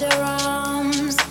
your arms.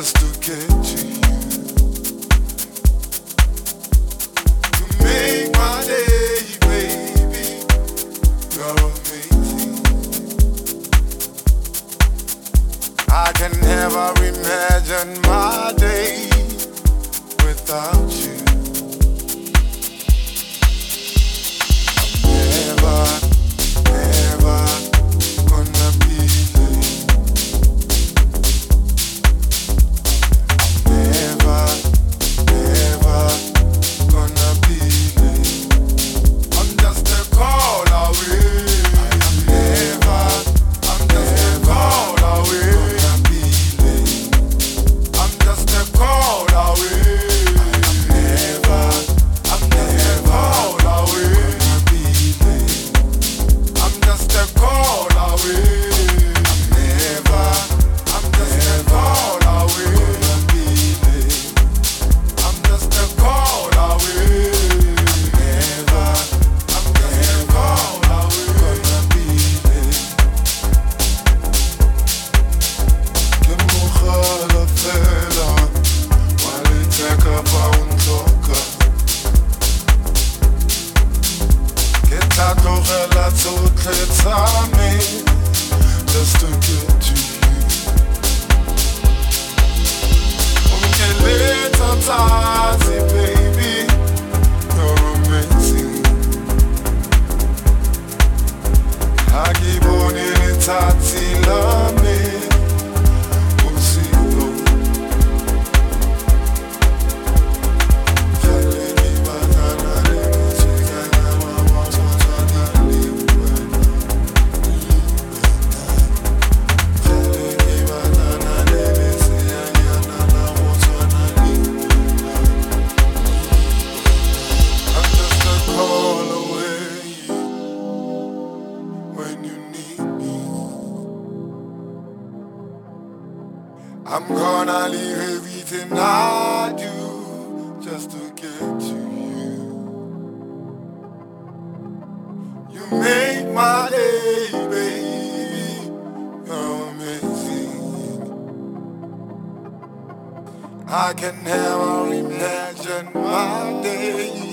just to get to you. To make my day, baby, you're amazing. I can never imagine my day without you. I'm never. Everything I do just to get to you. You make my day, baby. You're amazing. I can never imagine my day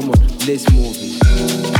Come on, let's move it.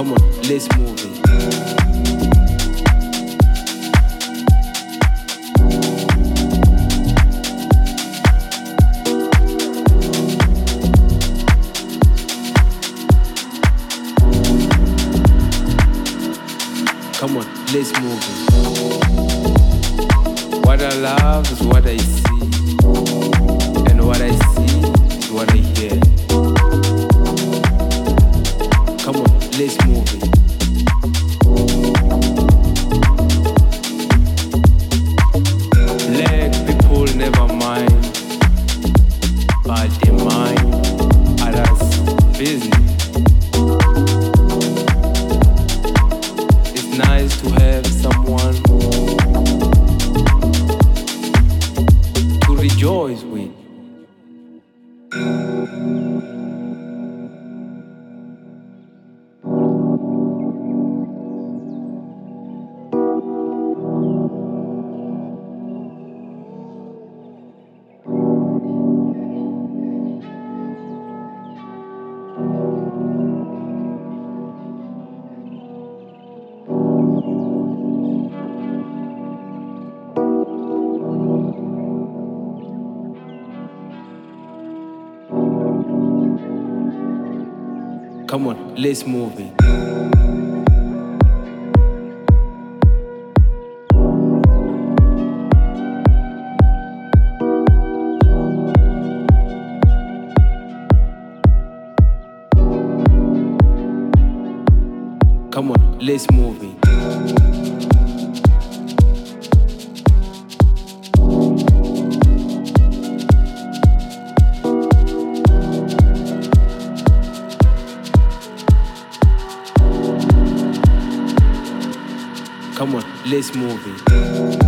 Come on, let's move it. Come on, let's move it. Come on, let's move it. Come on, let's move it. let's move it.